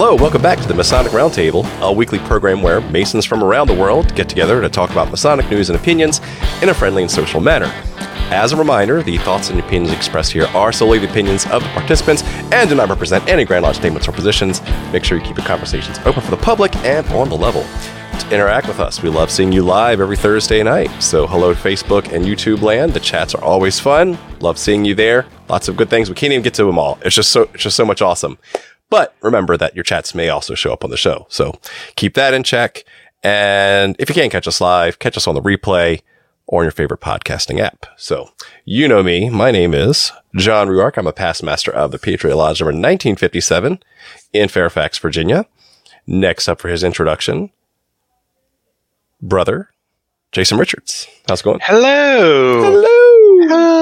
Hello, welcome back to the Masonic Roundtable, a weekly program where Masons from around the world get together to talk about Masonic news and opinions in a friendly and social manner. As a reminder, the thoughts and opinions expressed here are solely the opinions of the participants and do not represent any Grand Lodge statements or positions. Make sure you keep your conversations open for the public and on the level. To interact with us, we love seeing you live every Thursday night. So, hello to Facebook and YouTube land. The chats are always fun. Love seeing you there. Lots of good things. We can't even get to them all. It's just so it's just so much awesome. But remember that your chats may also show up on the show. So keep that in check. And if you can't catch us live, catch us on the replay or in your favorite podcasting app. So you know me. My name is John Ruark. I'm a past master of the Patriot Lodge number 1957 in Fairfax, Virginia. Next up for his introduction, brother Jason Richards. How's it going? Hello. Hello. Hello.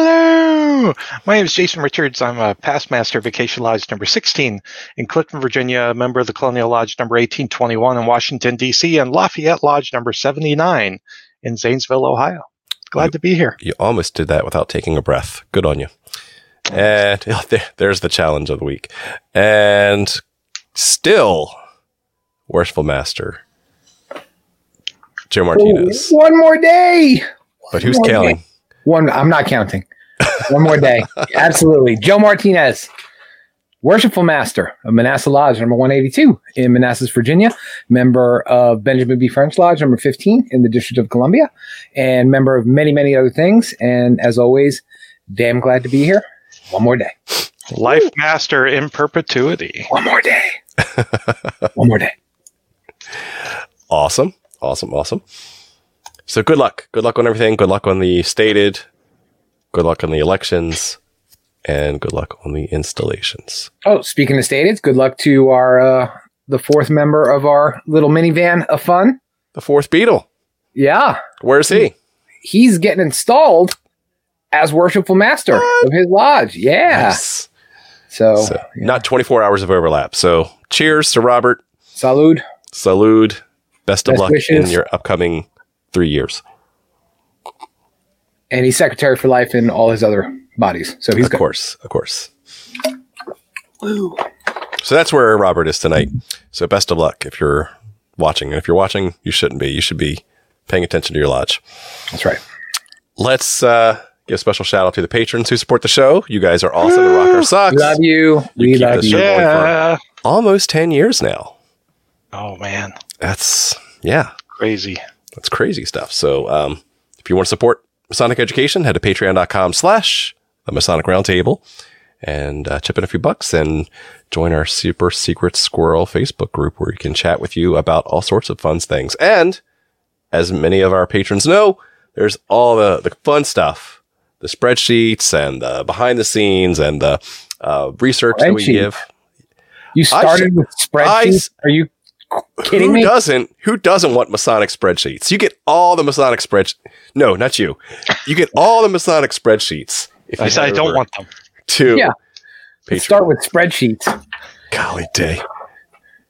My name is Jason Richards. I'm a past master of Vacation Lodge number 16 in Clifton, Virginia, a member of the Colonial Lodge number 1821 in Washington, D.C., and Lafayette Lodge number 79 in Zanesville, Ohio. Glad You- to be here. You almost did that without taking a breath. Good on you. And there, there's the challenge of the week. And still, worshipful master, Joe Martinez. Ooh, one more day. But who's counting? One. I'm not counting. One more day. Absolutely. Joe Martinez, worshipful master of Manassas Lodge number 182 in Manassas, Virginia, member of Benjamin B. French Lodge number 15 in the District of Columbia, and member of many, many other things. And as always, damn glad to be here. One more day. Life master in perpetuity. One more day. one more day. Awesome. Awesome. Awesome. So good luck. Good luck on everything. Good luck on the stated. Good luck on the elections. And good luck on the installations. Oh, speaking of stated, good luck to our uh, the fourth member of our little minivan of fun. The fourth Beetle. Yeah, Where's he? he's getting installed as worshipful master of his lodge. Yeah. Nice. So, So, not 24 hours of overlap. So, cheers to Robert. salud. Salute. Best of Best luck wishes. in your upcoming three years. And he's secretary for life in all his other bodies. So he's of good. course, of course. So that's where Robert is tonight. So best of luck if you're watching. And if you're watching, you shouldn't be. You should be paying attention to your lodge. That's right. Let's uh, give a special shout out to the patrons who support the show. You guys are awesome. The rocker sucks. We love you. You We keep love this you. show- going for- Yeah. Almost 10 years now. Oh, man. That's, yeah, Crazy. that's crazy stuff. So um, if you want to support Masonic education, head to patreon.com slash the Masonic Roundtable and uh, chip in a few bucks and join our super secret squirrel Facebook group where we can chat with you about all sorts of fun things. And as many of our patrons know, there's all the, the fun stuff, the spreadsheets and the behind the scenes and the uh, research that we give. You started should- with spreadsheets. s- Are you kidding who me? doesn't who doesn't want masonic spreadsheets you get all the masonic spreadsheets no not you you get all the masonic spreadsheets if I said I don't want them. to Yeah. Patreon. Start with spreadsheets. golly day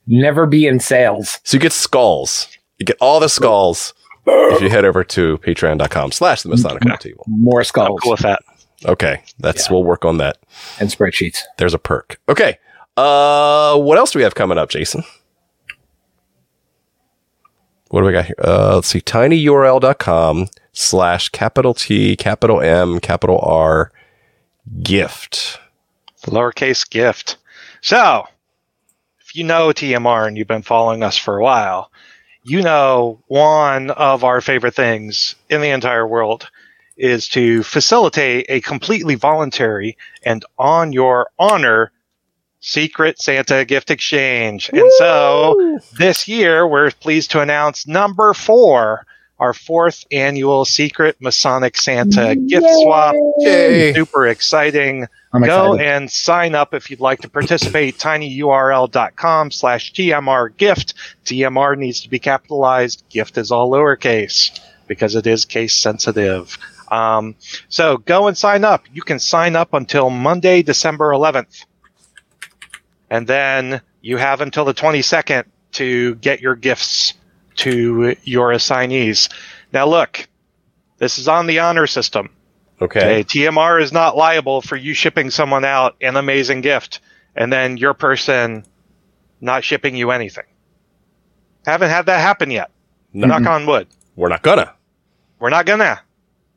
Never be in sales. so you get skulls you get all the skulls if you head over to patreon.com slash the masonic roundtable More I'm skulls cool with that. okay that's Yeah. we'll work on that and spreadsheets. there's a perk okay uh what else do we have coming up jason what do we got here? Uh let's see. tinyurl.com slash capital t capital m capital r gift. Lowercase gift. So, if you know TMR and you've been following us for a while, you know one of our favorite things in the entire world is to facilitate a completely voluntary and on your honor secret Santa gift exchange. And so this year, we're pleased to announce number four, our fourth annual secret Masonic Santa gift swap. Yay. Super exciting. I'm Go excited. and sign up if you'd like to participate. tinyurl.com slash TMR gift. TMR needs to be capitalized. Gift is all lowercase because it is case sensitive. Um, so go and sign up. You can sign up until Monday, December 11th. And then you have until the 22nd to get your gifts to your assignees. Now, look, this is on the honor system. okay Okay, TMR is not liable for you shipping someone out an amazing gift and then your person not shipping you anything. Haven't had that happen yet. No, Knock on wood. we're not gonna. We're not gonna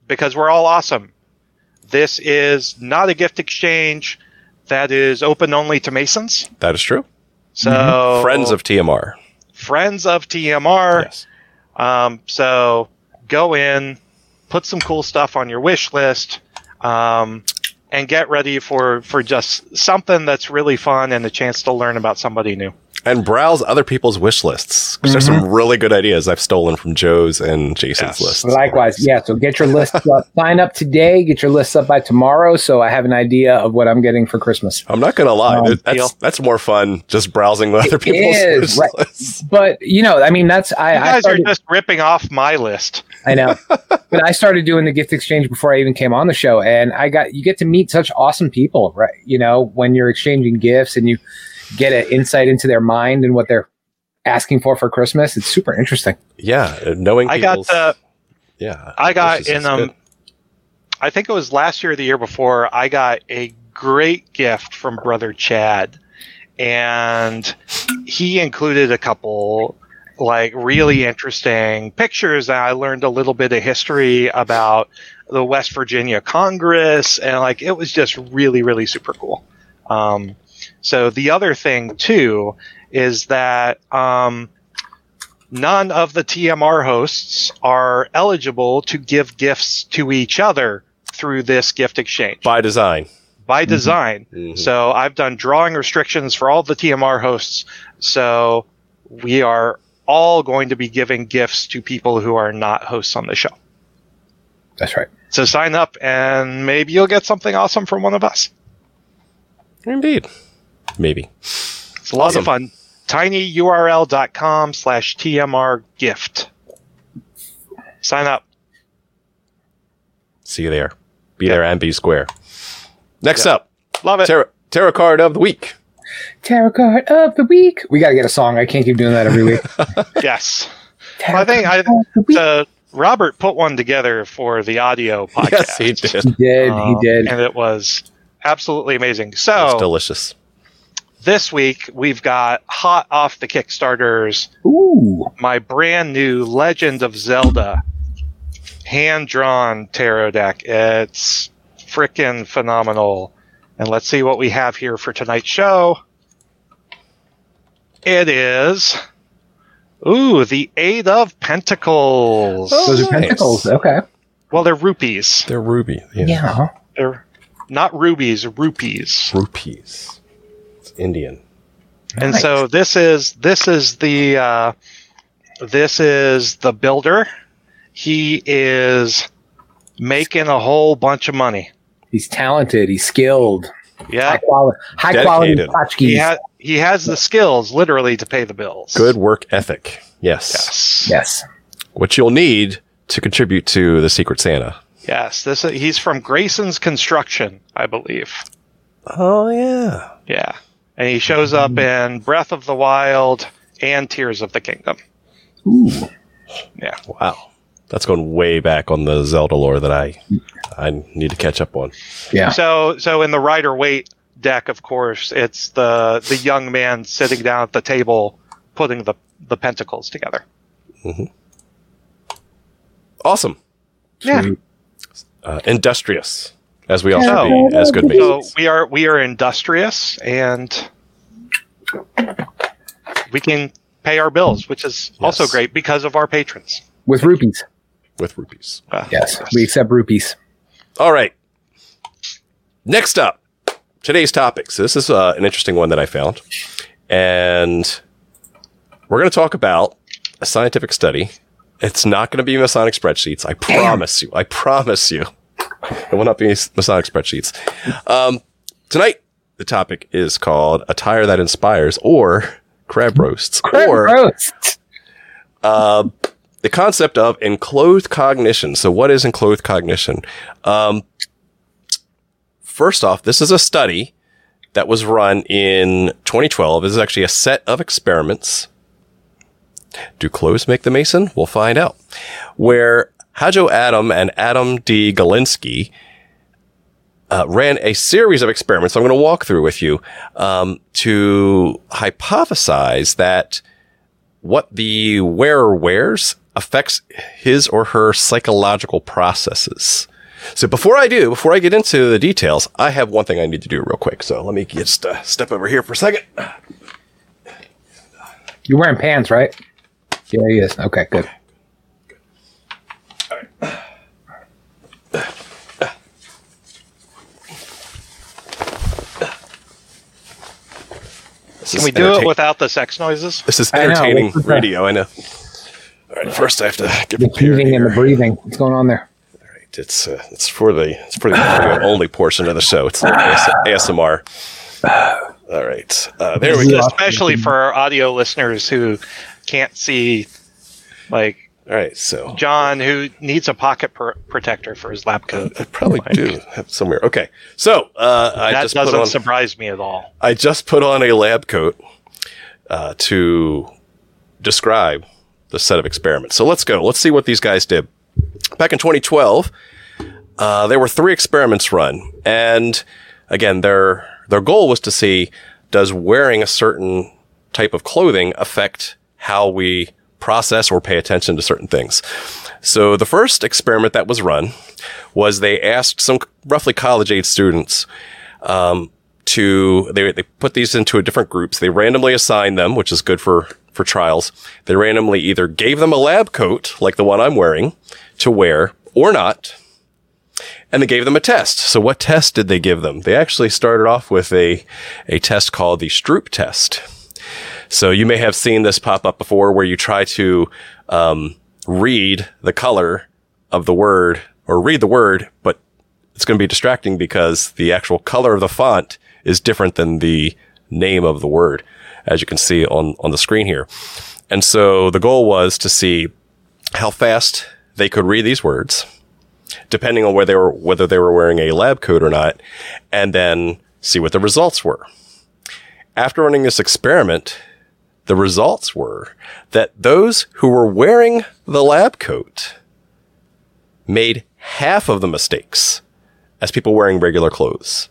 because we're all awesome. This is not a gift exchange that is open only to Masons. That is true. So Friends of TMR. friends of TMR. Yes. Um, so go in, put some cool stuff on your wish list, um, and get ready for for just something that's really fun and a chance to learn about somebody new. And browse other people's wish lists. 'Cause There's some really good ideas I've stolen from Joe's and Jason's Yes. lists. Likewise, yeah. So get your list up. Sign up today. Get your list up by tomorrow, so I have an idea of what I'm getting for Christmas. I'm not gonna lie, Um, that's deal. that's more fun just browsing other people's is, wish right. lists. But you know, I mean, that's I. You I guys started, are just ripping off my list. I know, but I started doing the gift exchange before I even came on the show, and I got you get to meet such awesome people, right? You know, when you're exchanging gifts and you get an insight into their mind and what they're asking for for Christmas. It's super interesting. Yeah, uh, knowing I got the yeah. I got is in um good. I think it was last year or the year before, I got a great gift from brother Chad. And he included a couple like really interesting pictures and I learned a little bit of history about the West Virginia Congress and like it was just really really super cool. Um, so the other thing too is that um, none of the TMR hosts are eligible to give gifts to each other through this gift exchange by design. by design. Mhm. So I've done drawing restrictions for all the TMR hosts. So we are all going to be giving gifts to people who are not hosts on the show. That's right. So sign up and maybe you'll get something awesome from one of us. Indeed. Maybe. It's a lot Awesome. of fun. tinyurl.com slash TMR gift. Sign up. See you there. Be there and be square. Next Yeah. up, Love it. tarot, tarot card of the week. Tarot card of the week. We got to get a song. I can't keep doing that every week. yes. Tarot I think I, card the Robert put one together for the audio podcast. Yes, he did. he did. he Um, did. And it was absolutely amazing. It's So delicious. This week we've got hot off the Kickstarters, Ooh. my brand new Legend of Zelda hand drawn tarot deck. It's freaking phenomenal. And let's see what we have here for tonight's show. It is. Ooh, the Eight of Pentacles. Oh. Those are oh, nice. pentacles. Okay. Well, they're rupees. They're ruby. Yeah. Yeah. They're not rubies, rupees. Rupees. It's Indian. And Nice. so this is this is the uh, this is the builder. He is making a whole bunch of money. He's talented. He's skilled. Yeah, High Yeah, quality. High quality Dedicated. tchotchkes. he ha- he has the skills literally to pay the bills. Good work ethic. Yes. Yes. Yes. Which you'll need to contribute to the Secret Santa. Yes. This is, he's from Grayson's Construction, I believe. Oh yeah. Yeah, and he shows up in Breath of the Wild and Tears of the Kingdom. Ooh. Yeah. Wow. That's going way back on the Zelda lore that I I need to catch up on. Yeah. So so in the Rider Waite deck, of course, it's the the young man sitting down at the table putting the the pentacles together. Awesome. Yeah. Uh, industrious, as we all So- should be as good So we are we are industrious and we can pay our bills, which is also great because of our patrons. With rupees. with rupees. Uh, Yes. We accept rupees. All right. Next up, today's topic. So This is uh, an interesting one that I found. And we're going to talk about a scientific study. It's not going to be Masonic spreadsheets. I promise you. I promise you. It will not be Masonic spreadsheets. Um, tonight, the topic is called Attire That Inspires or Crab Roasts. or Roast. uh, the concept of enclothed cognition. So, what is enclothed cognition? Um, first off, this is a study that was run in 2012. This is actually a set of experiments. Do clothes make the mason? We'll find out. Where Hajo Adam and Adam D. Galinsky uh, ran a series of experiments I'm going to walk through with you um, to hypothesize that what the wearer wears affects his or her psychological processes. So before I do, before I get into the details, I have one thing I need to do real quick. So let me just uh, step over here for a second. You're wearing pants, right? Yeah, he is. Okay, good. This Can we do it without the sex noises? This is I know, entertaining what's radio. I know. All right, first I have to get The prepared heaving and the breathing. What's going on there? Right, It's uh, it's for the it's for the audio only portion of the show. It's like ASMR. All right, uh, there we go. Yeah. Especially for our audio listeners who can't see, like All right, so John, who needs a pocket pr- protector for his lab coat. I probably do have somewhere. Okay, so uh, I that just doesn't on surprise me at all. I just put on a lab coat uh, to describe the set of experiments. So let's go. Let's see what these guys did. Back in 2012, uh, there were three experiments run, and again, their their goal was to see does wearing a certain type of clothing affect how we process or pay attention to certain things. So the first experiment that was run was they asked some roughly college age students um, to they, they put these into a different groups. They randomly assigned them, which is good for for trials. They randomly either gave them a lab coat like the one I'm wearing to wear or not. And they gave them a test. So what test did they give them? They actually started off with a a test called the Stroop test. So you may have seen this pop up before where you try to um, read the color of the word or read the word, but it's going to be distracting because the actual color of the font is different than the name of the word, as you can see on, on the screen here. And so the goal was to see how fast they could read these words, depending on whether they were, whether they were wearing a lab coat or not, and then see what the results were. After running this experiment, the results were that those who were wearing the lab coat made half of the mistakes as people wearing regular clothes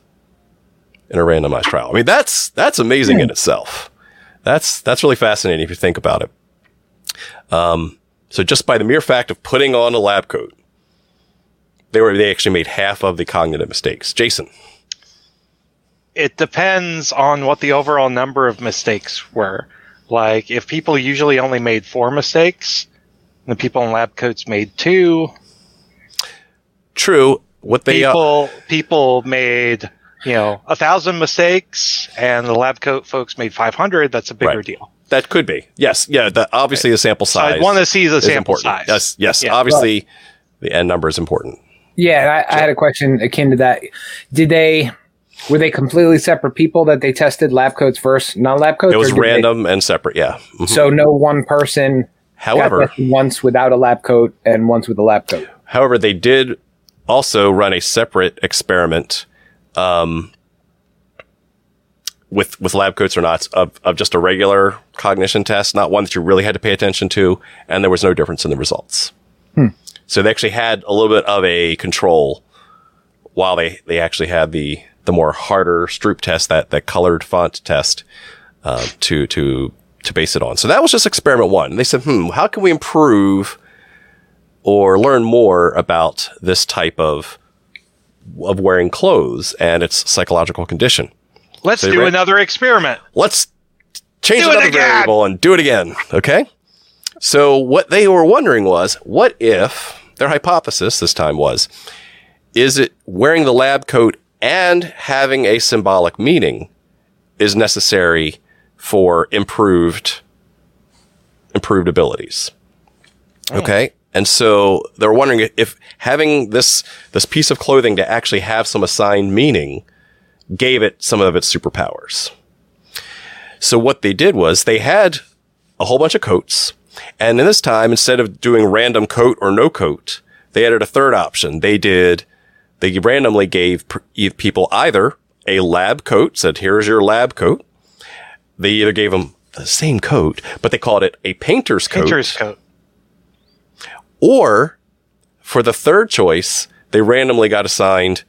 in a randomized trial. I mean, that's that's amazing in itself. That's that's really fascinating if you think about it. Um, so just by the mere fact of putting on a lab coat, they were they actually made half of the cognitive mistakes. Jason, It depends on what the overall number of mistakes were. Like, if people usually only made four mistakes, and the people in lab coats made two, true. What they uh, people people made you know a thousand mistakes, and the lab coat folks made five hundred. That's a bigger Right. deal. that could be yes, yeah. The, obviously, the sample So size. I'd want to see the is sample important. size. Yes, yes. Yeah. Obviously, the end number is important. Yeah, and I, I had a question akin to that. Did they were they completely separate people that they tested lab coats versus non lab coats? It was did they- random and separate. Yeah. Mhm. so no one person However, once without a lab coat and once with a lab coat. However, they did also run a separate experiment um, with with lab coats or not of, of just a regular cognition test, not one that you really had to pay attention to, and there was no difference in the results. So they actually had a little bit of a control while they, they actually had the the more harder Stroop test, that that colored font test, um, to to to base it on. So that was just experiment one. They said, hmm, how can we improve or learn more about this type of of wearing clothes and its psychological condition. Let's So do Ray- another experiment. Let's change Do another variable and do it again. Okay. So what they were wondering was, what if their hypothesis this time was, is it wearing the lab coat and having a symbolic meaning is necessary for improved improved abilities? Mm. Okay. And so they're wondering if having this this piece of clothing to actually have some assigned meaning gave it some of its superpowers. So what they did was they had a whole bunch of coats, and in this time, instead of doing random coat or no coat, they added a third option. They did they randomly gave pr- people either a lab coat, said here's your lab coat. They either gave them the same coat, but they called it a painter's coat. Painter's coat. Or for the third choice, they randomly got assigned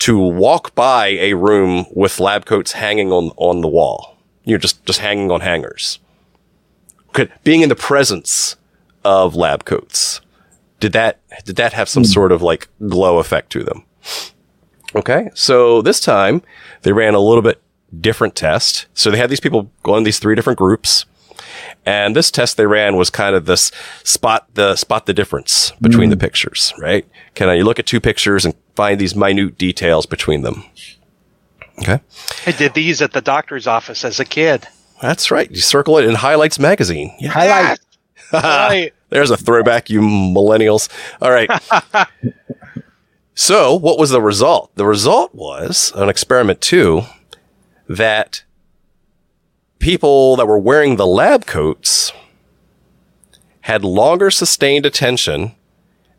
to walk by a room with lab coats hanging on, on the wall. You're just, just hanging on hangers. Could, being in the presence of lab coats. Did that, did that have some sort of like glow effect to them? Okay. So this time they ran a little bit different test. So they had these people go in these three different groups. And this test they ran was kind of this spot the spot the difference between the mm. pictures, right? Can I you look at two pictures and find these minute details between them? Okay. I did these at the doctor's office as a kid. That's right. You circle it in Highlights magazine. Yeah. Highlight. Right. There's a throwback, you millennials. All right. so, what was the result? The result was an experiment two that people that were wearing the lab coats had longer sustained attention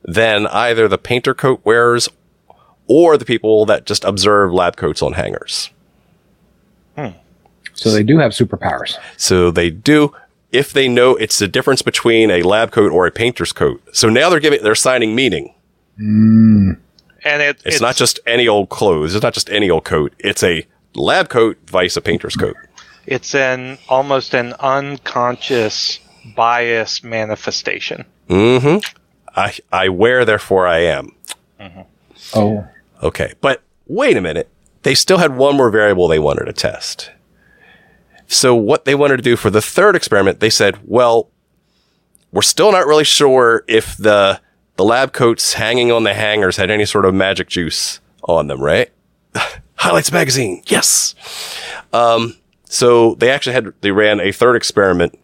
than either the painter coat wearers or the people that just observe lab coats on hangers. Hmm. So they do have superpowers. So they do if they know it's the difference between a lab coat or a painter's coat. So now they're giving they're signing meaning. And it, It's, not just any old clothes. It's not just any old coat. It's a lab coat vice a painter's coat. it's an almost an unconscious bias manifestation. Mm-hmm. I I wear, therefore I am. Oh, Okay, but wait a minute. They still had one more variable they wanted to test. So what they wanted to do for the third experiment, they said, well, we're still not really sure if the the lab coats hanging on the hangers had any sort of magic juice on them, right? Highlights magazine, yes. Um, so they actually had they ran a third experiment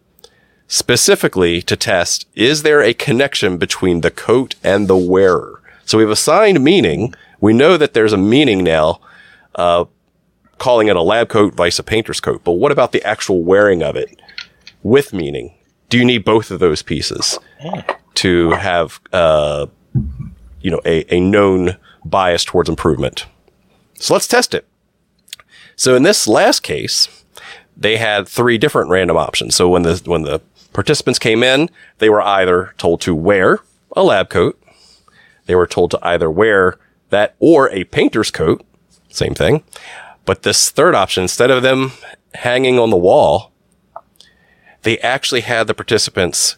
specifically to test is there a connection between the coat and the wearer? So we've assigned meaning. We know that there's a meaning now, uh, calling it a lab coat vice a painter's coat. But what about the actual wearing of it with meaning? Do you need both of those pieces to have, uh, you know, a, a known bias towards improvement? So let's test it. So in this last case, they had three different random options. So when the when the participants came in, they were either told to wear a lab coat, they were told to either wear that or a painter's coat, same thing. But this third option, instead of them hanging on the wall, they actually had the participants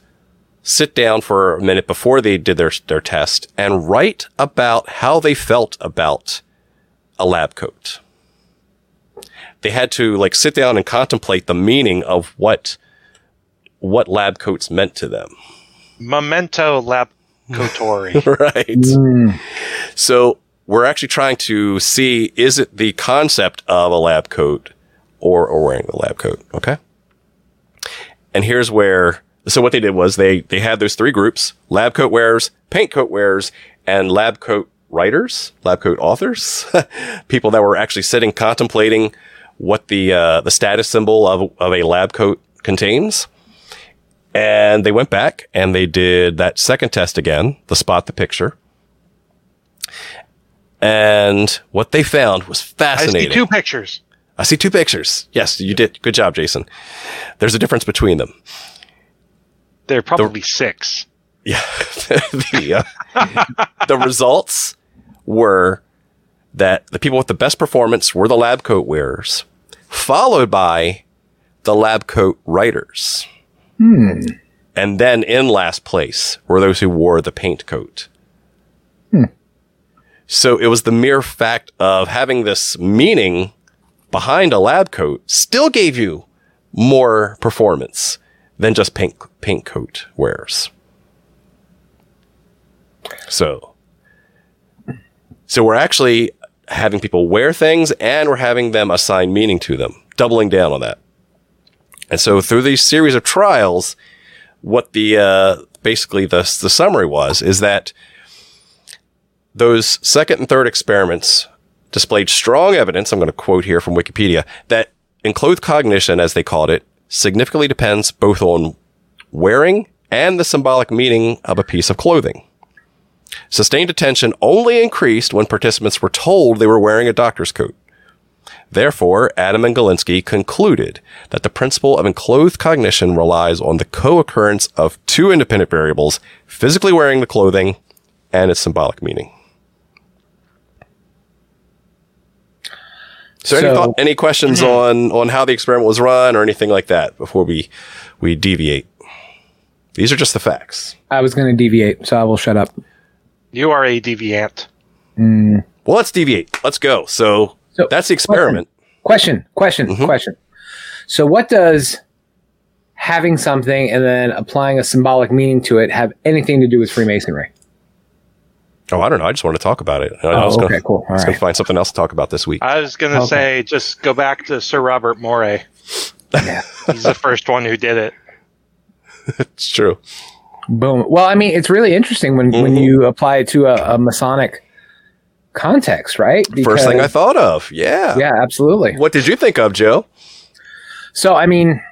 sit down for a minute before they did their, their test and write about how they felt about a lab coat. They had to like sit down and contemplate the meaning of what what lab coats meant to them. Memento lab cotori. right. Hmm. So we're actually trying to see is it the concept of a lab coat or, or wearing the lab coat? Okay. And here's where so what they did was they they had those three groups: lab coat wearers, paint coat wearers, and lab coat writers, lab coat authors, people that were actually sitting contemplating what the uh, the status symbol of of a lab coat contains. And they went back and they did that second test again, the spot the picture. And what they found was fascinating. I see two pictures. I see two pictures. Yes, you did. Good job, Jason. There's a difference between them. There are probably six. Yeah. the, uh, the results were that the people with the best performance were the lab coat wearers, followed by the lab coat writers. And then in last place were those who wore the paint coat. So it was the mere fact of having this meaning behind a lab coat still gave you more performance than just pink paint coat wears. So, so we're actually having people wear things and we're having them assign meaning to them, doubling down on that. And so through these series of trials, what the, uh, basically the, the summary was is that those second and third experiments displayed strong evidence, I'm going to quote here from Wikipedia, that enclothed cognition, as they called it, significantly depends both on wearing and the symbolic meaning of a piece of clothing. Sustained attention only increased when participants were told they were wearing a doctor's coat. Therefore, Adam and Galinsky concluded that the principle of enclothed cognition relies on the co-occurrence of two independent variables, physically wearing the clothing and its symbolic meaning. So, any, thought, any questions on on how the experiment was run or anything like that before we we deviate? These are just the facts. I was going to deviate, so I will shut up. You are a deviant. Well, let's deviate. Let's go. So, So, that's the experiment. Question, question, Mhm. question. So, what does having something and then applying a symbolic meaning to it have anything to do with Freemasonry? Oh, I don't know. I just want to talk about it. I Oh, was okay, gonna, cool. I was right. gonna find something else to talk about this week. I was going to Okay. say, just go back to Sir Robert Moray. Yeah. He's the first one who did it. It's true. Boom. Well, I mean, it's really interesting when, when Mhm. you apply it to a, a Masonic context, right? First thing I thought of. Yeah. Yeah, absolutely. What did you think of, Joe? So, I mean,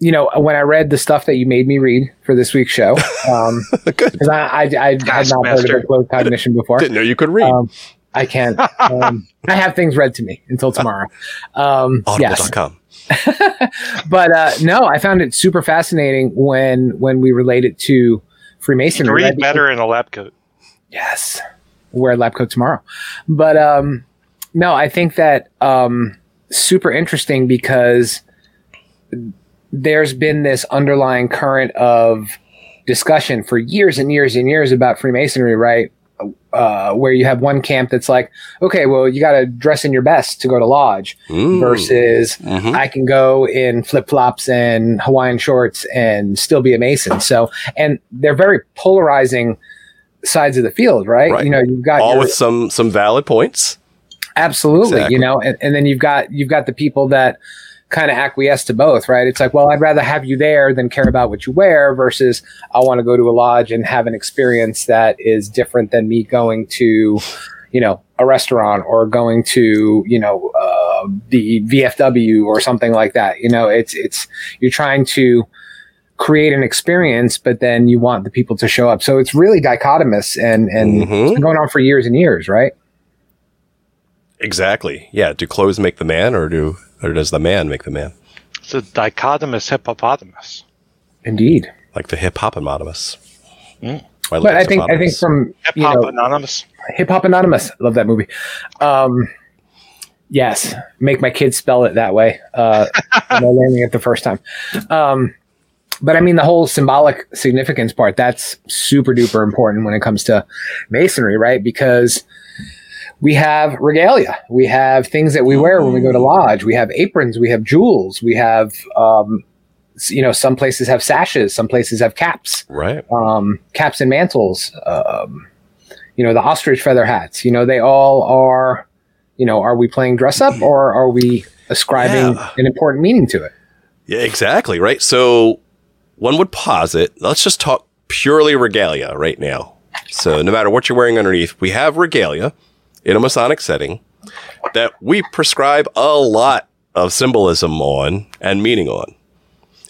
you know, when I read the stuff that you made me read for this week's show, um, because I, I, I had not heard of Taskmaster. closed cognition before. Didn't know you could read. Um, I can't. Um, I have things read to me until tomorrow. Um, yes, Audible.com. but uh, no, I found it super fascinating when when we relate it to You Freemasonry. read right? better in a lab coat. Yes. Wear a lab coat tomorrow. But um no, I think that um super interesting because there's been this underlying current of discussion for years and years and years about Freemasonry, right? Uh, where you have one camp that's like, okay, well, you got to dress in your best to go to lodge, Mm. versus Mhm. I can go in flip flops and Hawaiian shorts and still be a Mason. So, and they're very polarizing sides of the field, right? Right. You know, you've got All your- with some some valid points. absolutely, Exactly. you know, and, and then you've got you've got the people that kind of acquiesce to both, right? It's like, well, I'd rather have you there than care about what you wear versus I want to go to a lodge and have an experience that is different than me going to, you know, a restaurant or going to, you know, uh, the VFW or something like that. You know, it's it's you're trying to create an experience, but then you want the people to show up. So it's really dichotomous and and Mhm. it's been going on for years and years, right? Exactly. Yeah. Do clothes make the man, or do or does the man make the man? It's a dichotomous hippopotamus. Indeed. Like the hip hop anonymous. Mm. My But I think I think anonymous. from Hip you hop know anonymous. Hip Hop Anonymous, love that movie. Um, yes, make my kids spell it that way. Uh, when they're learning it the first time. Um, but I mean, the whole symbolic significance part that's super duper important when it comes to masonry, right? Because we have regalia, we have things that we wear when we go to lodge, we have aprons, we have jewels, we have. Um, you know, some places have sashes, some places have caps right. um, caps and mantles, um, you know, the ostrich feather hats. You know, they all are. You know, are we playing dress up or are we ascribing Yeah. an important meaning to it? Yeah. Exactly. Right. So one would posit. Let's just talk purely regalia right now. So no matter what you're wearing underneath, we have regalia in a Masonic setting that we prescribe a lot of symbolism on and meaning on.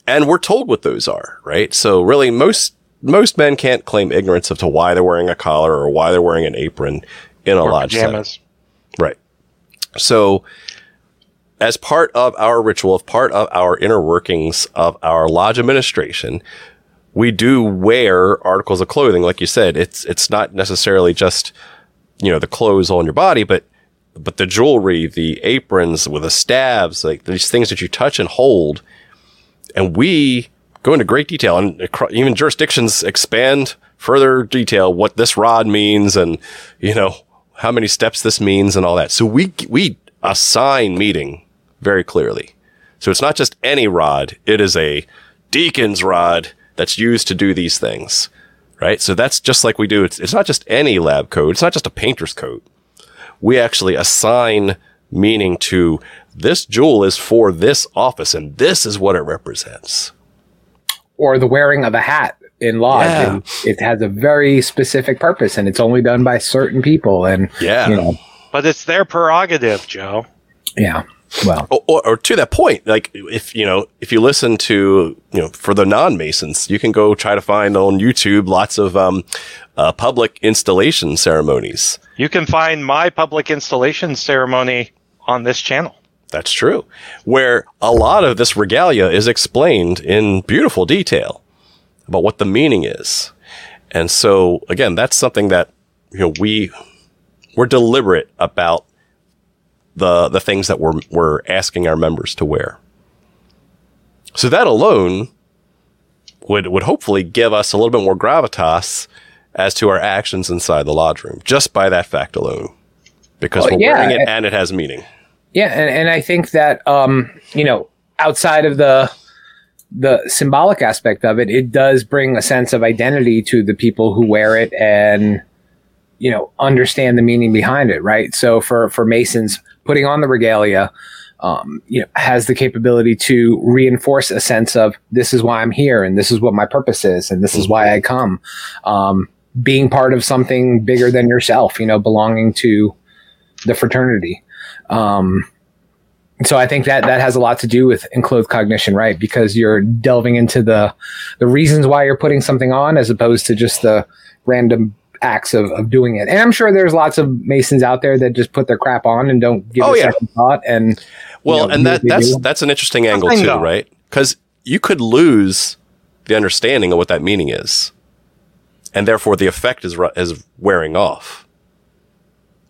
And we're told what those are, right? So really most most men can't claim ignorance of to why they're wearing a collar or why they're wearing an apron in a Or lodge setting. pajamas. Right. So, as part of our ritual, of part of our inner workings of our lodge administration, we do wear articles of clothing. Like you said, it's it's not necessarily just you know the clothes on your body, but but the jewelry, the aprons with the stabs, like these things that you touch and hold. And we go into great detail, and even jurisdictions expand further detail what this rod means, and you know how many steps this means, and all that. So we we assign meeting very clearly. So it's not just any rod; it is a deacon's rod that's used to do these things, right? So that's just like we do. It's it's not just any lab coat. It's not just a painter's coat we actually assign meaning to this jewel is for this office and this is what it represents. Or the wearing of a hat in lodge. Yeah. It has a very specific purpose and it's only done by certain people. And, Yeah. you know, But it's their prerogative, Joe. yeah. Well, Or, or, or to that point, like if you know, if you listen to you know, for the non-masons, you can go try to find on YouTube lots of um, uh, public installation ceremonies. You can find my public installation ceremony on this channel. That's true. Where a lot of this regalia is explained in beautiful detail about what the meaning is. And so again, that's something that you know we we're deliberate about the the things that we're we're asking our members to wear. So that alone would would hopefully give us a little bit more gravitas as to our actions inside the lodge room just by that fact alone, because Well, we're yeah, wearing it and- and it has meaning. Yeah, and, and I think that um, you know, outside of the the symbolic aspect of it, it does bring a sense of identity to the people who wear it and you know understand the meaning behind it, right? So for for Masons, putting on the regalia, um, you know, has the capability to reinforce a sense of this is why I'm here and this is what my purpose is and this is why I come. Um, being part of something bigger than yourself, you know, belonging to the fraternity. Um, so I think that that has a lot to do with enclothed cognition, right? Because you're delving into the the reasons why you're putting something on, as opposed to just the random acts of, of doing it. And I'm sure there's lots of masons out there that just put their crap on and don't give Oh, a yeah. second thought. And Well, know, and that that's do. that's an interesting angle too, know. right? Because you could lose the understanding of what that meaning is, and therefore the effect is is wearing off,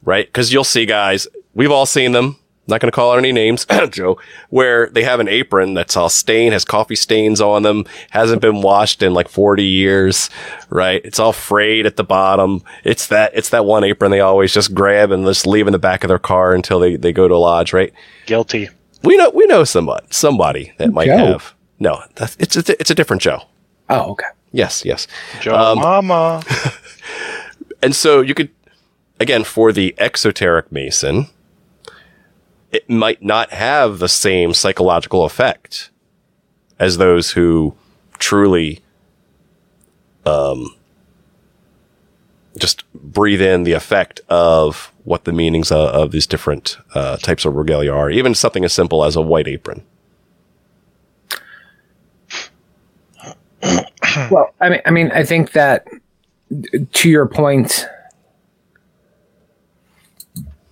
right? Because you'll see guys, we've all seen them. Not going to call out any names, Joe, where they have an apron that's all stained, has coffee stains on them, hasn't been washed in like 40 years, right? It's all frayed at the bottom. It's that, it's that one apron they always just grab and just leave in the back of their car until they, they go to a lodge, right? Guilty. We know we know somebody somebody that might Joe. have. No, that's, it's a, it's a different Joe. oh, okay. Yes, yes. Joe Um, Mama. And so you could again for the exoteric mason, it might not have the same psychological effect as those who truly um just breathe in the effect of what the meanings of, of these different uh, types of regalia are, even something as simple as a white apron. Well, I mean, I mean, I think that to your point,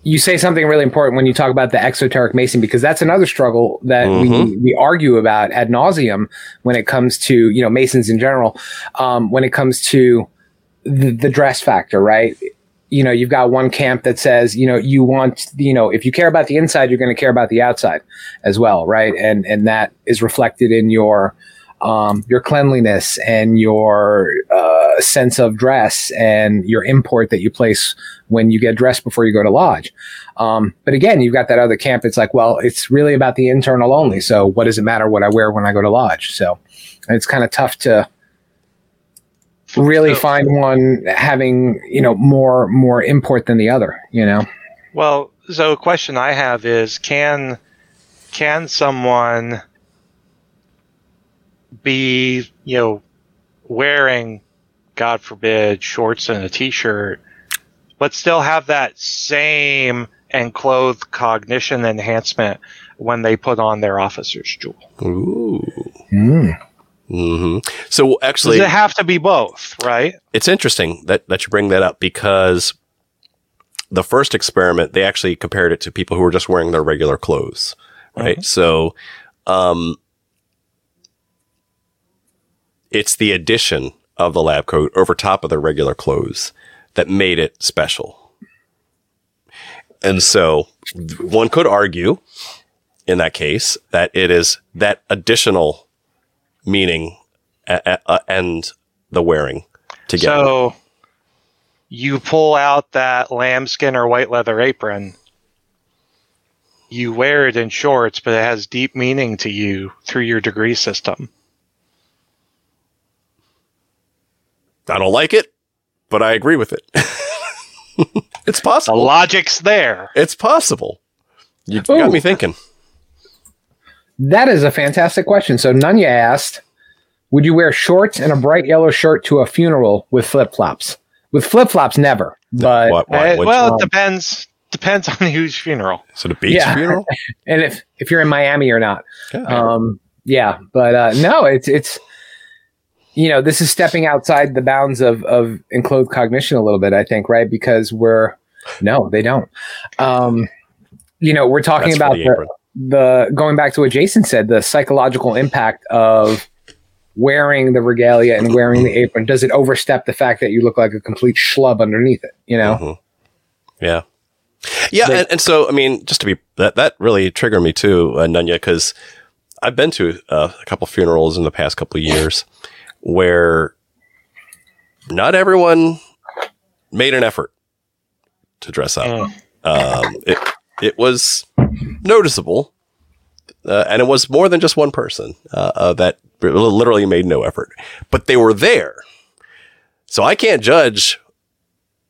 you say something really important when you talk about the exoteric mason because that's another struggle that we Mhm. we argue about ad nauseum when it comes to you know masons in general. Um, when it comes to the, the dress factor, right? You know, you've got one camp that says, you know, you want, you know, if you care about the inside, you're going to care about the outside as well, right? And and that is reflected in your um, your cleanliness and your uh, sense of dress and your import that you place when you get dressed before you go to lodge. Um, but again, you've got that other camp. It's like, well, it's really about the internal only. So what does it matter what I wear when I go to lodge? So it's kind of tough to really So- find one having you know more more import than the other. You know. Well, so a question I have is can can someone be, you know, wearing God forbid shorts and a t-shirt but still have that same enclothed cognition enhancement when they put on their officer's jewel? Ooh. Mm. hmm So actually, Does actually, it have to be both, right? it's interesting that, that you bring that up because the first experiment, they actually compared it to people who were just wearing their regular clothes, right? So, um, it's the addition of the lab coat over top of their regular clothes that made it special. And so one could argue in that case that it is that additional meaning a- a- and the wearing together. So you pull out that lambskin or white leather apron. You wear it in shorts, but it has deep meaning to you through your degree system. I don't like it, but I agree with it. it's possible. The logic's there. It's possible. You, you got me thinking. That is a fantastic question. So Nunya asked, "Would you wear shorts and a bright yellow shirt to a funeral with flip flops?" With flip flops, never. But What, what, Uh, what- well, um, it depends. Depends on whose funeral. is it a beach Yeah. funeral? and if if you're in Miami or not, Yeah. um, yeah. But uh, no, it's it's you know this is stepping outside the bounds of of enclothed cognition a little bit. I think right because we're no, they don't. Um, you know, we're talking That's about the the, going back to what Jason said, the psychological impact of wearing the regalia and wearing the apron. Does it overstep the fact that you look like a complete schlub underneath it? You know. Mhm. Yeah. Yeah, They- and, and so I mean, just to be that that really triggered me too, uh, Nunya, because I've been to uh, a couple funerals in the past couple of years where not everyone made an effort to dress up. Mm. Um, it it was noticeable, uh, and it was more than just one person uh, uh, that literally made no effort, but they were there. So I can't judge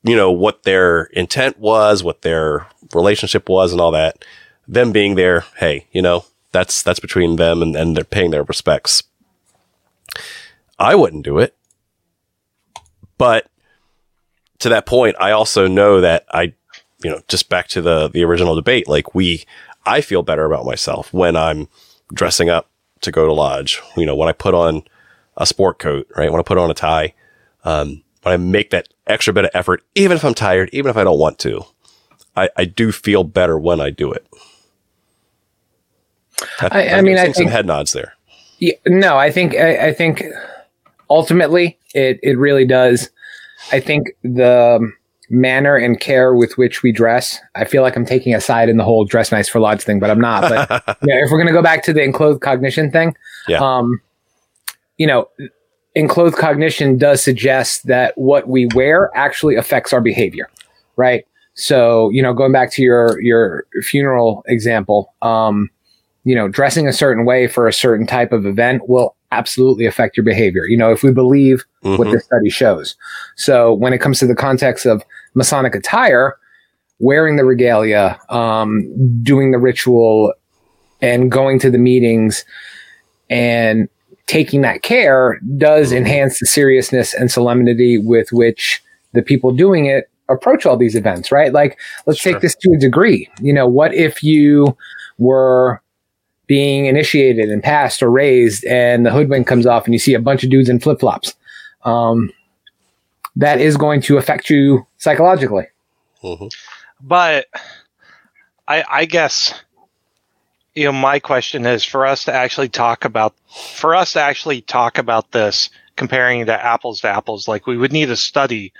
you know, what their intent was, what their relationship was and all that. Them being there, hey, you know, that's that's between them and, and they're paying their respects. I wouldn't do it. But to that point, I also know that I you know, just back to the the original debate, like we I feel better about myself when I'm dressing up to go to lodge. You know, when I put on a sport coat, right? When I put on a tie, um, when I make that extra bit of effort, even if I'm tired, even if I don't want to, I, I do feel better when I do it. I- I mean, I think some head nods there. Yeah, no, I think I, I think ultimately it it really does. I think the manner and care with which we dress. I feel like I'm taking a side in the whole dress nice for lodge thing, but I'm not. But yeah, if we're gonna go back to the enclothed cognition thing, Yeah. um, you know, enclothed cognition does suggest that what we wear actually affects our behavior, right? So, you know, going back to your your funeral example, um, you know, dressing a certain way for a certain type of event will absolutely affect your behavior. You know, if we believe what Mhm. the study shows. So, when it comes to the context of Masonic attire, wearing the regalia, um, doing the ritual, and going to the meetings, and taking that care does enhance the seriousness and solemnity with which the people doing it approach all these events, right? Like, let's Sure. take this to a degree. You know, what if you were being initiated and passed or raised, and the hoodwink comes off, and you see a bunch of dudes in flip flops? Um, that is going to affect you psychologically. Mhm. But I, I guess you know my question is for us to actually talk about for us to actually talk about this comparing to apples to apples like we would need a study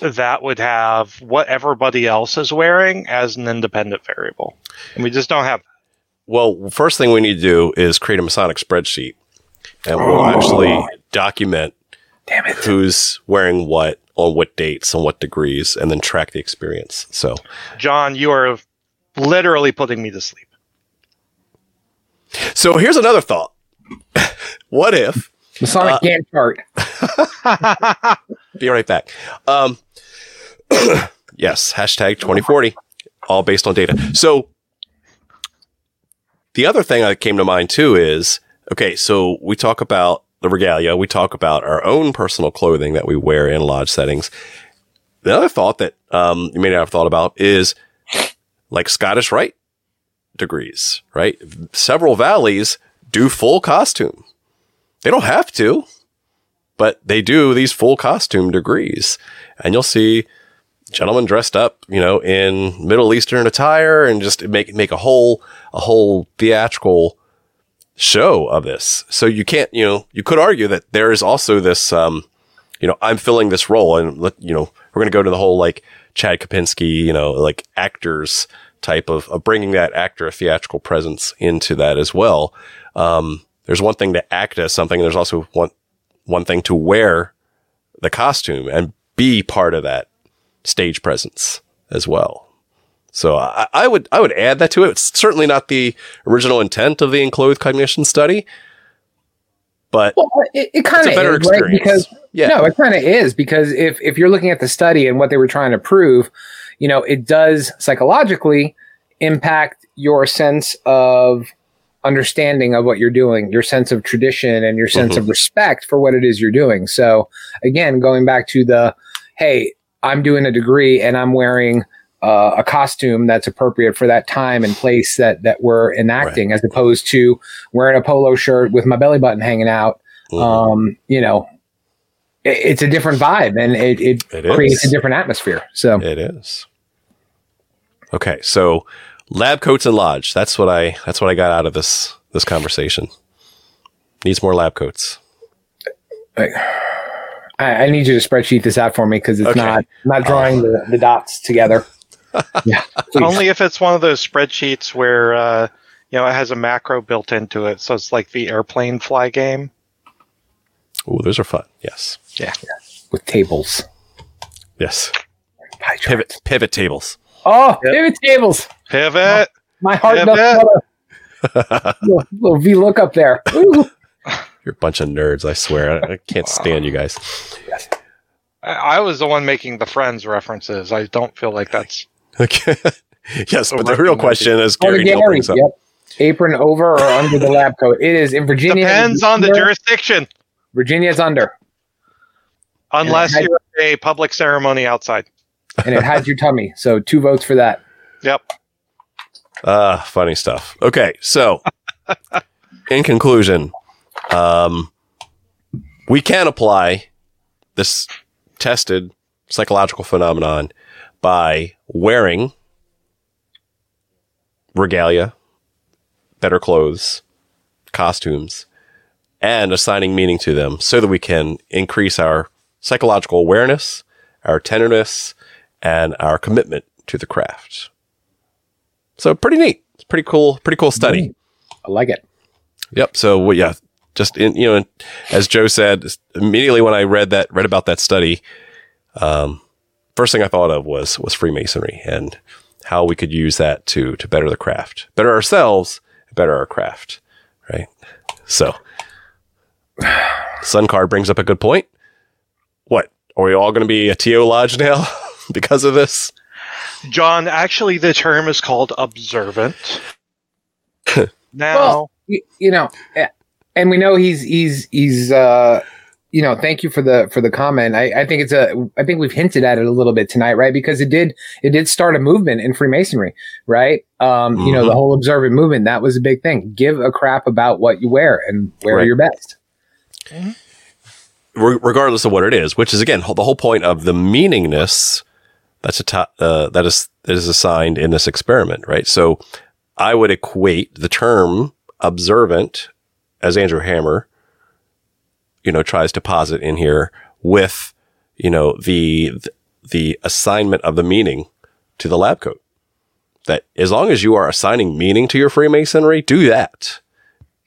that would have what everybody else is wearing as an independent variable and we just don't have Well, first thing we need to do is create a Masonic spreadsheet, and we'll actually document Damn it. who's wearing what on what dates and what degrees, and then track the experience. So, john you are literally putting me to sleep so here's another thought: What if? Masonic Uh, Gantt chart. Be right back. Um, yes, hashtag 2040, all based on data. So the other thing that came to mind too is okay, so we talk about the regalia, we talk about our own personal clothing that we wear in lodge settings. The other thought that um, you may not have thought about is like Scottish Rite degrees, right? Several valleys do full costume. They don't have to, but they do these full costume degrees. And you'll see gentlemen dressed up, you know, in Middle Eastern attire and just make make a whole a whole theatrical show of this. So you can't, you know, you could argue that there is also this um, you know, I'm filling this role and you know, we're gonna go to the whole like Chad Kopinski, you know, like actors type of, of bringing that actor a theatrical presence into that as well. Um, there's one thing to act as something, and there's also one one thing to wear the costume and be part of that stage presence as well. So I, I would I would add that to it. It's certainly not the original intent of the enclothed cognition study, but Well, it, it kind of better is, right? experience. Because yeah, No, it kind of is because if if you're looking at the study and what they were trying to prove, you know, it does psychologically impact your sense of understanding of what you're doing, your sense of tradition and your sense mm-hmm. of respect for what it is you're doing. So again, going back to the hey, I'm doing a degree and I'm wearing uh, a costume that's appropriate for that time and place that that we're enacting, as opposed to wearing a polo shirt with my belly button hanging out. Mhm. Um, you know, it, it's a different vibe and it, it, It creates is. a different atmosphere. So It is. Okay, so lab coats and lodge. That's what I that's what I got out of this this conversation. Needs more lab coats. I, I need you to spreadsheet this out for me because it's Okay. not not drawing the, the dots together. yeah. Only if it's one of those spreadsheets where uh, you know it has a macro built into it, so it's like the airplane fly game. Oh, those are fun. Yes. Yeah. With tables. Yes. Pivot pivot tables. Oh, Yep. pivot tables. Pivot. My heart Pivot. does flutter. little, little VLOOKUP there. Ooh. You're a bunch of nerds, I swear. I, I can't stand you guys. I, I was the one making the friends references. I don't feel like that's Okay. yes, but the real question is Gary Neal brings up. Yep. Apron over or under the lab coat. It is in Virginia. depends on the Virginia- jurisdiction, Virginia's under, unless you're a public ceremony outside. and it hides your tummy. So two votes for that. Yep. Ah, funny stuff. Okay, so in conclusion, um, we can apply this tested psychological phenomenon by wearing regalia, better clothes, costumes, and assigning meaning to them so that we can increase our psychological awareness, our tenderness, and our commitment to the craft. So pretty neat. It's pretty cool. Pretty cool study. I like it. Yep. So well, yeah, just in, you know, as Joe said, immediately when I read that, read about that study, um, first thing I thought of was was Freemasonry and how we could use that to to better the craft, better ourselves, better our craft, right? So, Sun Card brings up a good point. What are we all going to be a TO lodge now because of this? John, actually, the term is called observant. now, Well, you, you know, eh, and we know he's he's he's uh you know, thank you for the for the comment. I, I think it's a I think we've hinted at it a little bit tonight, right? Because it did it did start a movement in Freemasonry, right? Um, you know, the whole observant movement, that was a big thing. Give a crap about what you wear and wear Right. your best. re- regardless of what it is, which is again the whole point of the meaningness that's a uh, that is that is assigned in this experiment, right? So I would equate the term observant, as Andrew Hammer, you know, tries to posit in here with you know the the assignment of the meaning to the lab coat. That as long as you are assigning meaning to your Freemasonry, do that.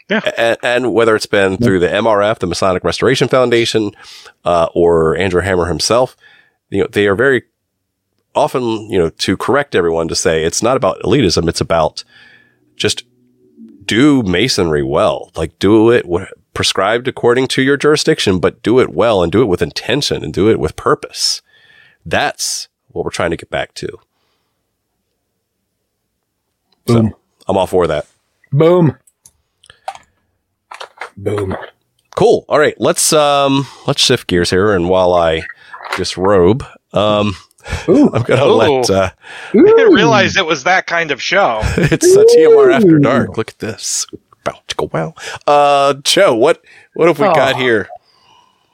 Yeah. And, and whether it's been through the MRF, the Masonic Restoration Foundation, uh, or Andrew Hammer himself, you know, they are very often, you know, to correct everyone to say it's not about elitism. It's about just do masonry well. Like do it wh- prescribed according to your jurisdiction, but do it well and do it with intention and do it with purpose. That's what we're trying to get back to. Boom. So I'm all for that. Boom. Boom. Cool. All right, let's um let's shift gears here, and while I disrobe, um, Ooh. I'm gonna Ooh. let uh, I didn't realize it was that kind of show. it's a TMR after dark. Look at this. Bow, chicka, wow. Uh, Joe, what what have we got Aw. here?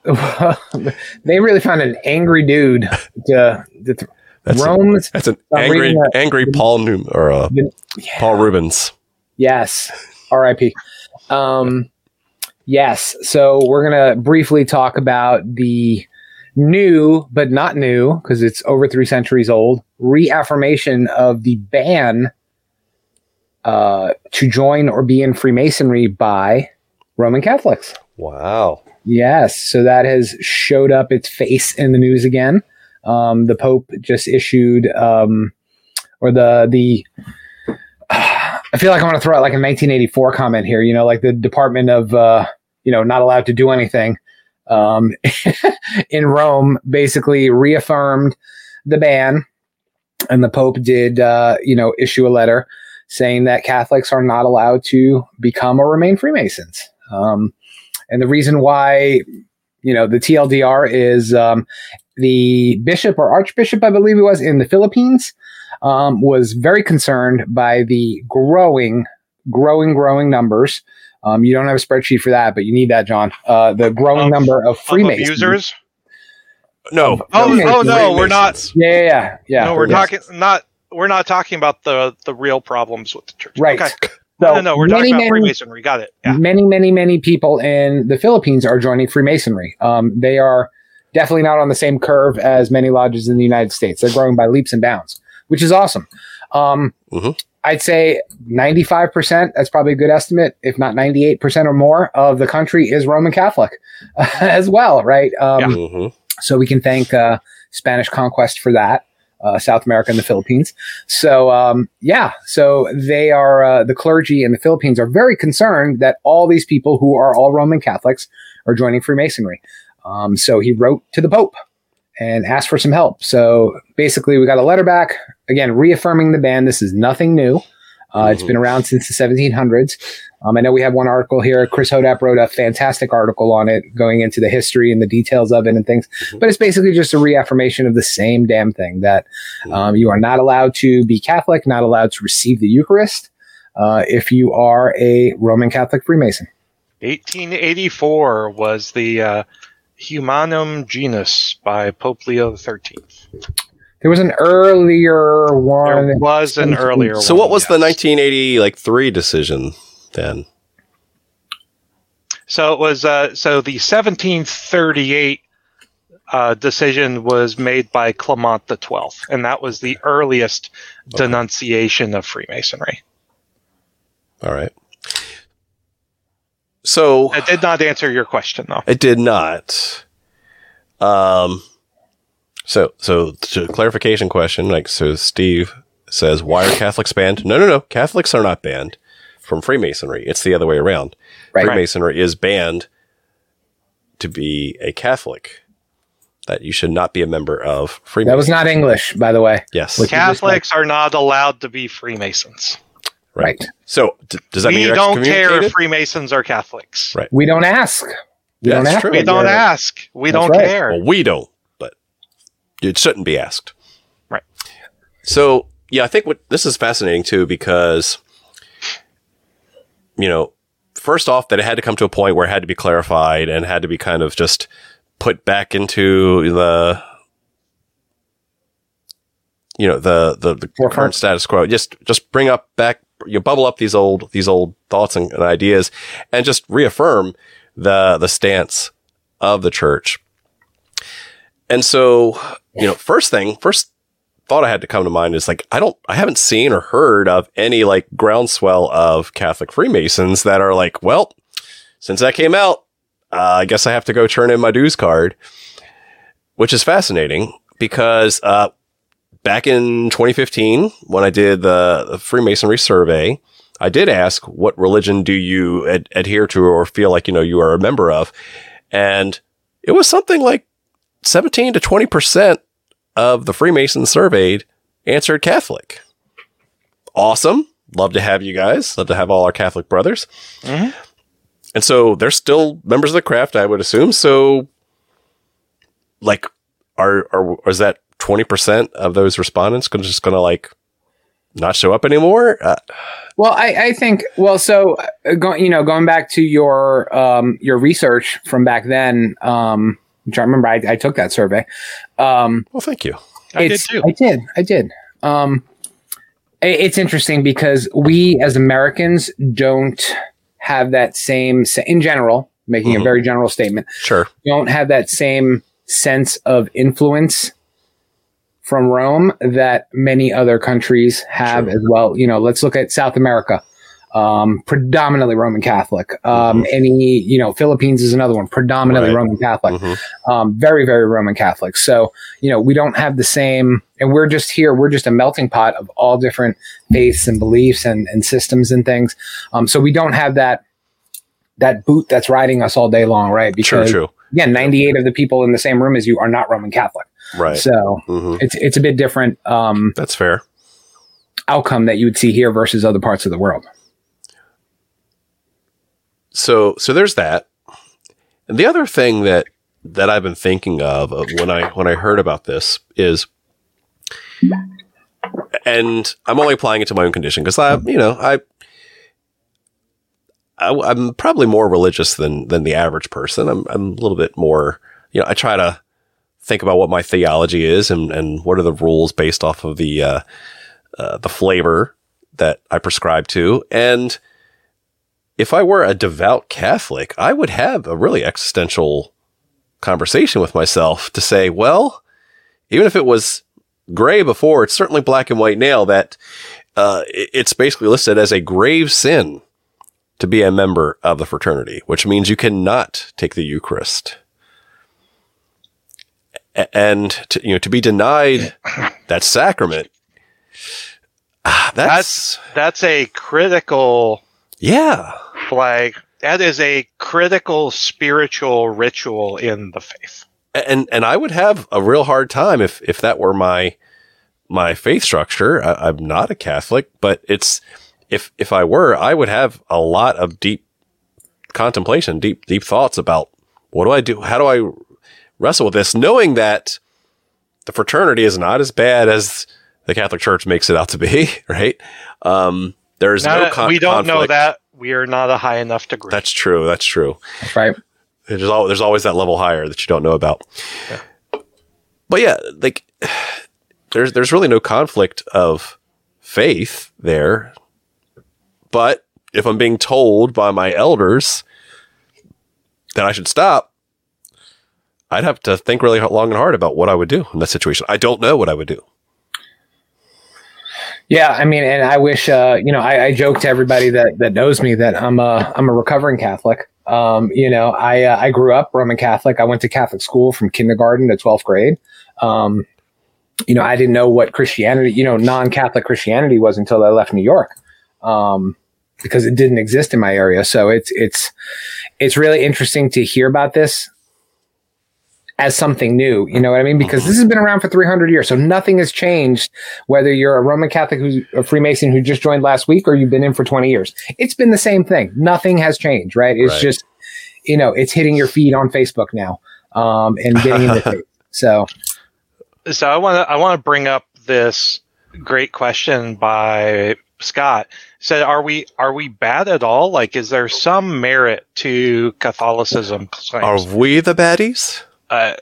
they really found an angry dude to, to th- That's a, that's an I'm angry reading that. angry Paul Newman or uh, Yeah. Paul Reubens. Yes. R.I.P. Um, yes. So we're gonna briefly talk about the new, but not new, because it's over three centuries old, reaffirmation of the ban uh, to join or be in Freemasonry by Roman Catholics. Wow. Yes, so that has showed up its face in the news again. Um, the Pope just issued, um, or the the. I feel like I want to throw out like a 1984 comment here. You know, like the Department of, uh, you know, not allowed to do anything um, in Rome, basically reaffirmed the ban, and the Pope did, uh, you know, issue a letter saying that Catholics are not allowed to become or remain Freemasons. Um, and the reason why, you know, the TLDR is um, the bishop or archbishop, I believe it was, in the Philippines, um, was very concerned by the growing, growing, growing numbers. Um, you don't have a spreadsheet for that, but you need that, John. Uh, the growing Of- number of Of Freemasons. abusers. No. Oh, Freemasons. oh no, we're not. Yeah, yeah, yeah. yeah no, we're yes. talking not. We're not talking about the the real problems with the church. Right. Okay. So no, no, no, we're many, talking about many- Freemasonry. Got it. Yeah. Many, many, many people in the Philippines are joining Freemasonry. Um, they are definitely not on the same curve as many lodges in the United States. They're growing by leaps and bounds. which is awesome. Um, Mhm. I'd say 95%, that's probably a good estimate, if not 98% or more of the country is Roman Catholic as well, right? Um, hmm So we can thank uh, Spanish conquest for that, uh, South America and the Philippines. So um, yeah, so they are uh, the clergy in the Philippines are very concerned that all these people who are all Roman Catholics are joining Freemasonry. Um, so he wrote to the Pope and asked for some help. So basically, we got a letter back again reaffirming the ban. This is nothing new. Uh, It's Mhm. been around since the 1700s. Um, I know we have one article here. Chris Hodapp wrote a fantastic article on it, going into the history and the details of it and things. But it's basically just a reaffirmation of the same damn thing that um, you are not allowed to be Catholic, not allowed to receive the Eucharist uh, if you are a Roman Catholic Freemason. 1884 was the uh, Humanum Genus by Pope Leo XIII. There was an earlier one. There was an earlier one. So what was the yes. 1980 like three decision then? So it was uh, so the 1738 uh, decision was made by Clement XII, and that was the earliest Okay. denunciation of Freemasonry. All right. So It did not answer your question, though. it did not. Um. So so to clarification question, like so, Steve says, why are Catholics banned? No, no, no. Catholics are not banned from Freemasonry. It's the other way around. Right. Freemasonry is banned to be a Catholic. That you should not be a member of Freemasonry. That was not English, by the way. yes. Which- Catholics are not allowed to be Freemasons. Right. So d- does that mean we you're don't care if? Freemasons are Catholics. Right. We don't ask. We Yeah, don't that's ask. true. We don't ask. We That's don't right. care. Well, we don't, but it shouldn't be asked. Right. So, yeah, I think what this is fascinating too because, you know, first off, that it had to come to a point where it had to be clarified and had to be kind of just put back into the, you know, the the, the current status quo. Just just bring up back, you bubble up these old these old thoughts and, and ideas, and just reaffirm the the stance of the church. And so, you know, first thing, first thought I had to come to mind is like, I don't, I haven't seen or heard of any like groundswell of Catholic Freemasons that are like, well, since that came out, uh, I guess I have to go turn in my dues card, which is fascinating because, uh, back in 2015, when I did the, the Freemasonry survey, I did ask, what religion do you ad- adhere to or feel like, you know, you are a member of? And it was something like 17 to 20% of the Freemasons surveyed answered Catholic. Awesome. Love to have you guys. Love to have all our Catholic brothers. Mhm. And so they're still members of the craft, I would assume. So, like, are, are is that 20% of those respondents gonna, just going to, like, not show up anymore? Uh, Well, I, I think well, so uh, go, you know, going back to your um, your research from back then, um, which I remember I, I took that survey. Um, well, thank you. I did too. I did. I did. Um, i- it's interesting because we as Americans don't have that same, in general, making a Mhm. very general statement, Sure. don't have that same sense of influence from Rome that many other countries have Sure. as well. You know, let's look at South America. Um, predominantly Roman Catholic. Um, Any, you know, Philippines is another one, predominantly Right. Roman Catholic Mhm. um, very very roman catholic so you know we don't have the same and we're just here we're just a melting pot of all different faiths and beliefs and, and systems and things um, so we don't have that that boot that's riding us all day long right True, because true. again 98 of the people in the same room as you are not roman catholic Right. so hmm it's it's a bit different um, That's fair. outcome that you would see here versus other parts of the world so so there's that. And the other thing that that i've been thinking of uh, when i when i heard about this is and i'm only applying it to my own condition because i you know I, I i'm probably more religious than than the average person. I'm i'm a little bit more you know i try to think about what my theology is and and what are the rules based off of the uh, uh the flavor that i prescribe to. And if I were a devout Catholic, I would have a really existential conversation with myself to say, well, even if it was gray before. It's certainly black and white now that uh, it's basically listed as a grave sin to be a member of the fraternity, which means you cannot take the Eucharist. And to, you know, to be denied that sacrament, ah, that's, that's that's a critical yeah flag. That is a critical spiritual ritual in the faith. And and I would have a real hard time if if that were my my faith structure. I, I'm not a Catholic, but it's if if I were, I would have a lot of deep contemplation, deep deep thoughts about what do I do? How do I wrestle with this, knowing that the fraternity is not as bad as the Catholic Church makes it out to be, right? Um, there's Not no a- con- we don't know that. We are not a high enough degree. That's true. That's true. Right. There's, al- there's always that level higher that you don't know about. But yeah, like there's there's really no conflict of faith there. But if I'm being told by my elders that I should stop, I'd have to think really long and hard about what I would do in that situation. I don't know what I would do. Yeah, I mean, and I wish uh, you know, I, I joke to everybody that that knows me that I'm a I'm a recovering Catholic. Um, you know, I uh, I grew up Roman Catholic. I went to Catholic school from kindergarten to twelfth grade. Um, you know, I didn't know what Christianity, you know, non-Catholic Christianity was until I left New York, um, because it didn't exist in my area. So it's it's it's really interesting to hear about this as something new. You know what I mean? Because this has been around for 300 years, so nothing has changed. Whether you're a Roman Catholic who's a Freemason who just joined last week, or you've been in for 20 years, it's been the same thing. Nothing has changed, right? It's Right. just, you know, it's hitting your feed on Facebook now, um, and getting in the face. So so I want to I want to bring up this great question by Scott. Said, "Are we are we bad at all? Like, is there some merit to Catholicism Are we the baddies? Uh,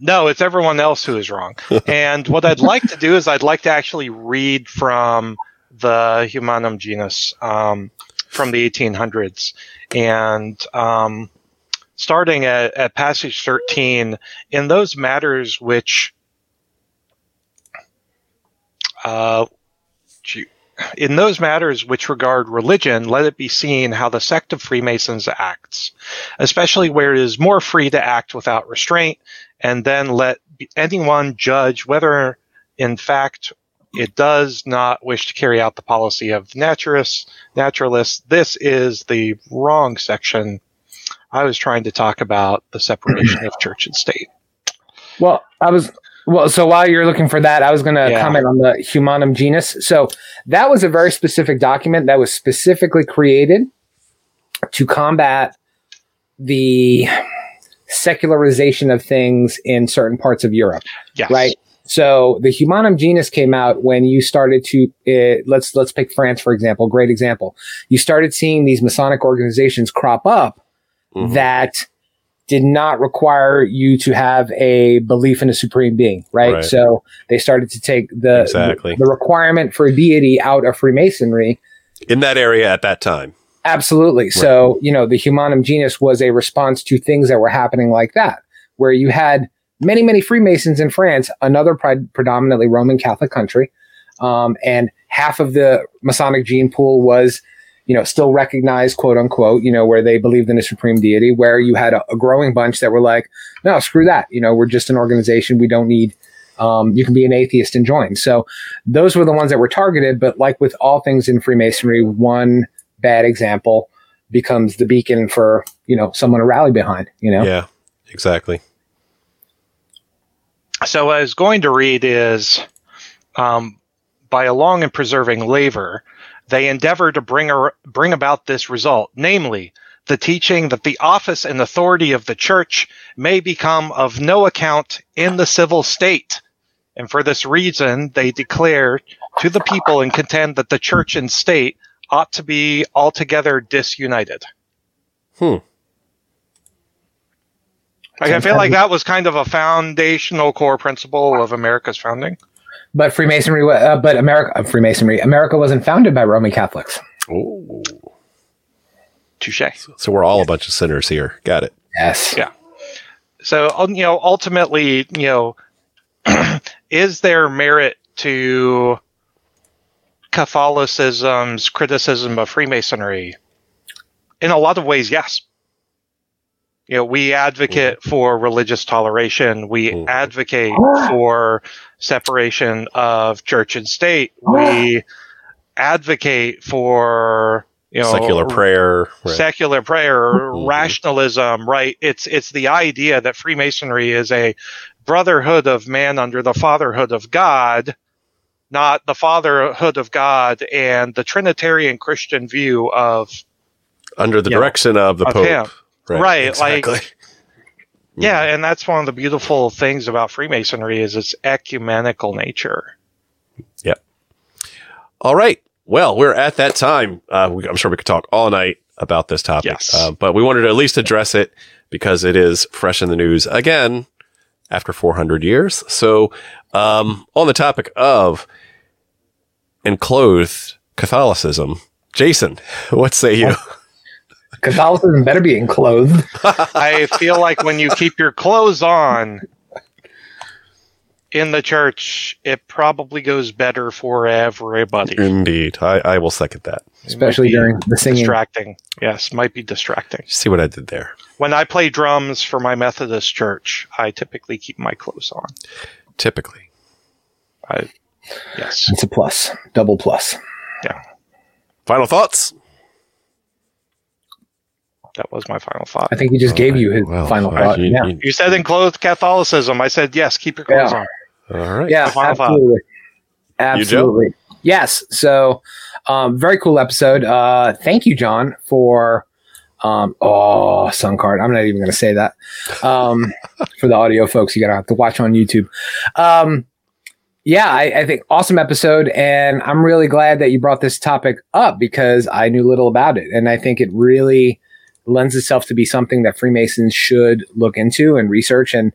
no, it's everyone else who is wrong. and what I'd like to do is I'd like to actually read from the Humanum Genus um, from the 1800s, and um, starting at, at passage 13, in those matters which uh, gee- in those matters which regard religion, let it be seen how the sect of Freemasons acts, especially where it is more free to act without restraint, and then let anyone judge whether, in fact, it does not wish to carry out the policy of naturists. Naturalists. This is the wrong section. I was trying to talk about the separation of church and state. Well, I was well. So while you're looking for that, I was going to Yeah. comment on the Humanum Genus. So that was a very specific document that was specifically created to combat the secularization of things in certain parts of Europe. Yes. Right. So the Humanum Genus came out when you started to uh, let's let's pick France for example. Great example. You started seeing these Masonic organizations crop up Mhm. that did not require you to have a belief in a supreme being, right? Right. So they started to take the, Exactly. the requirement for a deity out of Freemasonry. In that area at that time. Absolutely. So, you know, the Humanum Genus was a response to things that were happening like that, where you had many, many Freemasons in France, another pre- predominantly Roman Catholic country, um, and half of the Masonic gene pool was, you know, still recognized, quote unquote, you know, where they believed in a supreme deity, where you had a, a growing bunch that were like, no, screw that. You know, we're just an organization. We don't need, um, you can be an atheist and join. So those were the ones that were targeted. But like with all things in Freemasonry, one bad example becomes the beacon for, you know, someone to rally behind, you know? Yeah, exactly. So what I was going to read is, um, by a long and preserving labor, they endeavor to bring a, bring about this result, namely the teaching that the office and authority of the church may become of no account in the civil state. And for this reason, they declare to the people and contend that the church and state ought to be altogether disunited. Hmm. Like, I feel like that was kind of a foundational core principle of America's founding. But Freemasonry, uh, but America, uh, Freemasonry, America wasn't founded by Roman Catholics. Ooh. Touche. So we're all a bunch of sinners here. Got it. Yes. Yeah. So you know, ultimately, you know, is there merit to Catholicism's criticism of Freemasonry? In a lot of ways, yes. You know, we advocate for religious toleration. We Mhm. advocate for separation of church and state. We advocate for you know Secular prayer. right. secular prayer, Mhm. rationalism, right? It's it's the idea that Freemasonry is a brotherhood of man under the fatherhood of God, not the fatherhood of God and the Trinitarian Christian view of Under the Yeah. direction of the Of Pope. him. Right, like- exactly. yeah, and that's one of the beautiful things about Freemasonry is its ecumenical nature. Yep. All right. Well, we're at that time. Uh, we, I'm sure we could talk all night about this topic, Yes. uh, but we wanted to at least address it because it is fresh in the news again after 400 years. So, um, on the topic of enclosed Catholicism, Jason, what say you? Catholicism better be enclosed. I feel like when you keep your clothes on in the church, it probably goes better for everybody. Indeed, I, I will second that. especially during the singing. distracting. Yes, might be distracting. See what I did there. When I play drums for my Methodist church, I typically keep my clothes on. Typically, I Yes. It's a plus, double plus. Yeah. Final thoughts. That was my final thought. I think he just gave you his Well, final all right, thought. you- yeah, you- You said enclosed Catholicism. I said yes, keep your clothes Yeah. on. all right. yeah, final thought. absolutely, You, absolutely. Yes. So, um, very cool episode. Uh, thank you, John, for um, oh, sun card. I'm not even going to say that. Um, for the audio folks, you gotta have to watch on YouTube. Um, yeah, I, I think awesome episode, and I'm really glad that you brought this topic up because I knew little about it, and I think it really lends itself to be something that Freemasons should look into and research and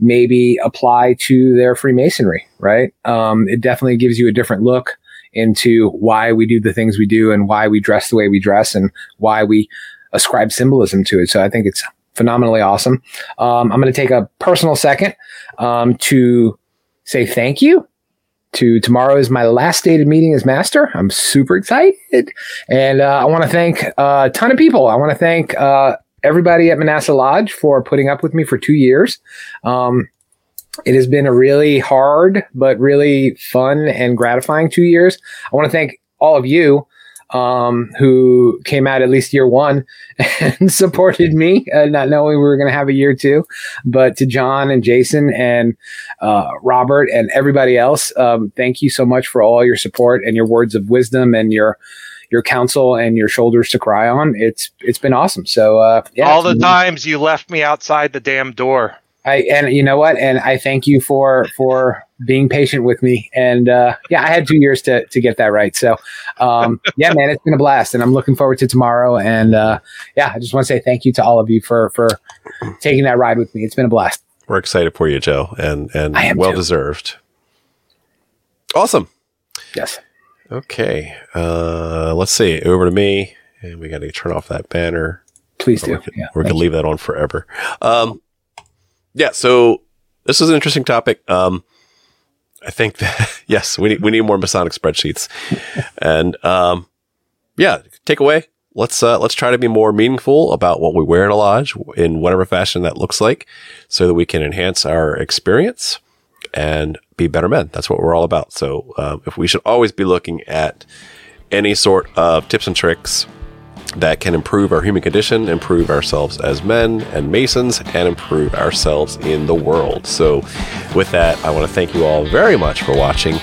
maybe apply to their Freemasonry. Right? Um, it definitely gives you a different look into why we do the things we do and why we dress the way we dress and why we ascribe symbolism to it. So I think it's phenomenally awesome. Um, I'm going to take a personal second um, to say thank you. To tomorrow is my last stated meeting as master. I'm super excited, and uh, I want to thank uh, a ton of people. I want to thank uh, everybody at Manasseh Lodge for putting up with me for two years. Um, it has been a really hard but really fun and gratifying two years. I want to thank all of you um, who came out at least year one and supported me, uh, not knowing we were going to have a year two. But to John and Jason and uh, Robert and everybody else, um, thank you so much for all your support and your words of wisdom and your your counsel and your shoulders to cry on. It's it's been awesome. So uh, yeah, All the times you left me outside the damn door. I and you know what? And I thank you for for being patient with me. And uh, yeah, I had two years to to get that right. So um, yeah, man, it's been a blast, and I'm looking forward to tomorrow. And uh, yeah, I just want to say thank you to all of you for for taking that ride with me. It's been a blast. We're excited for you, Joe, and and well too. deserved. Awesome. Yes. Okay. Uh, let's see. Over to me, and we got to turn off that banner. Please Or do. we could, Yeah, we you. leave that on forever. Um, yeah. So this is an interesting topic. Um, I think that yes, we need we need more Masonic spreadsheets, and um, yeah, takeaway. Let's uh, let's try to be more meaningful about what we wear in a lodge in whatever fashion that looks like, so that we can enhance our experience and be better men. That's what we're all about. So um, if we should always be looking at any sort of tips and tricks that can improve our human condition, improve ourselves as men and masons, and improve ourselves in the world. So, with that, I want to thank you all very much for watching.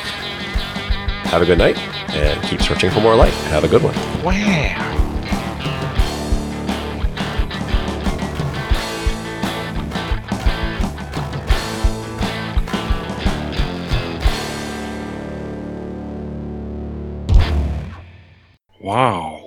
Have a good night and keep searching for more light. Have a good one. Wow. Wow.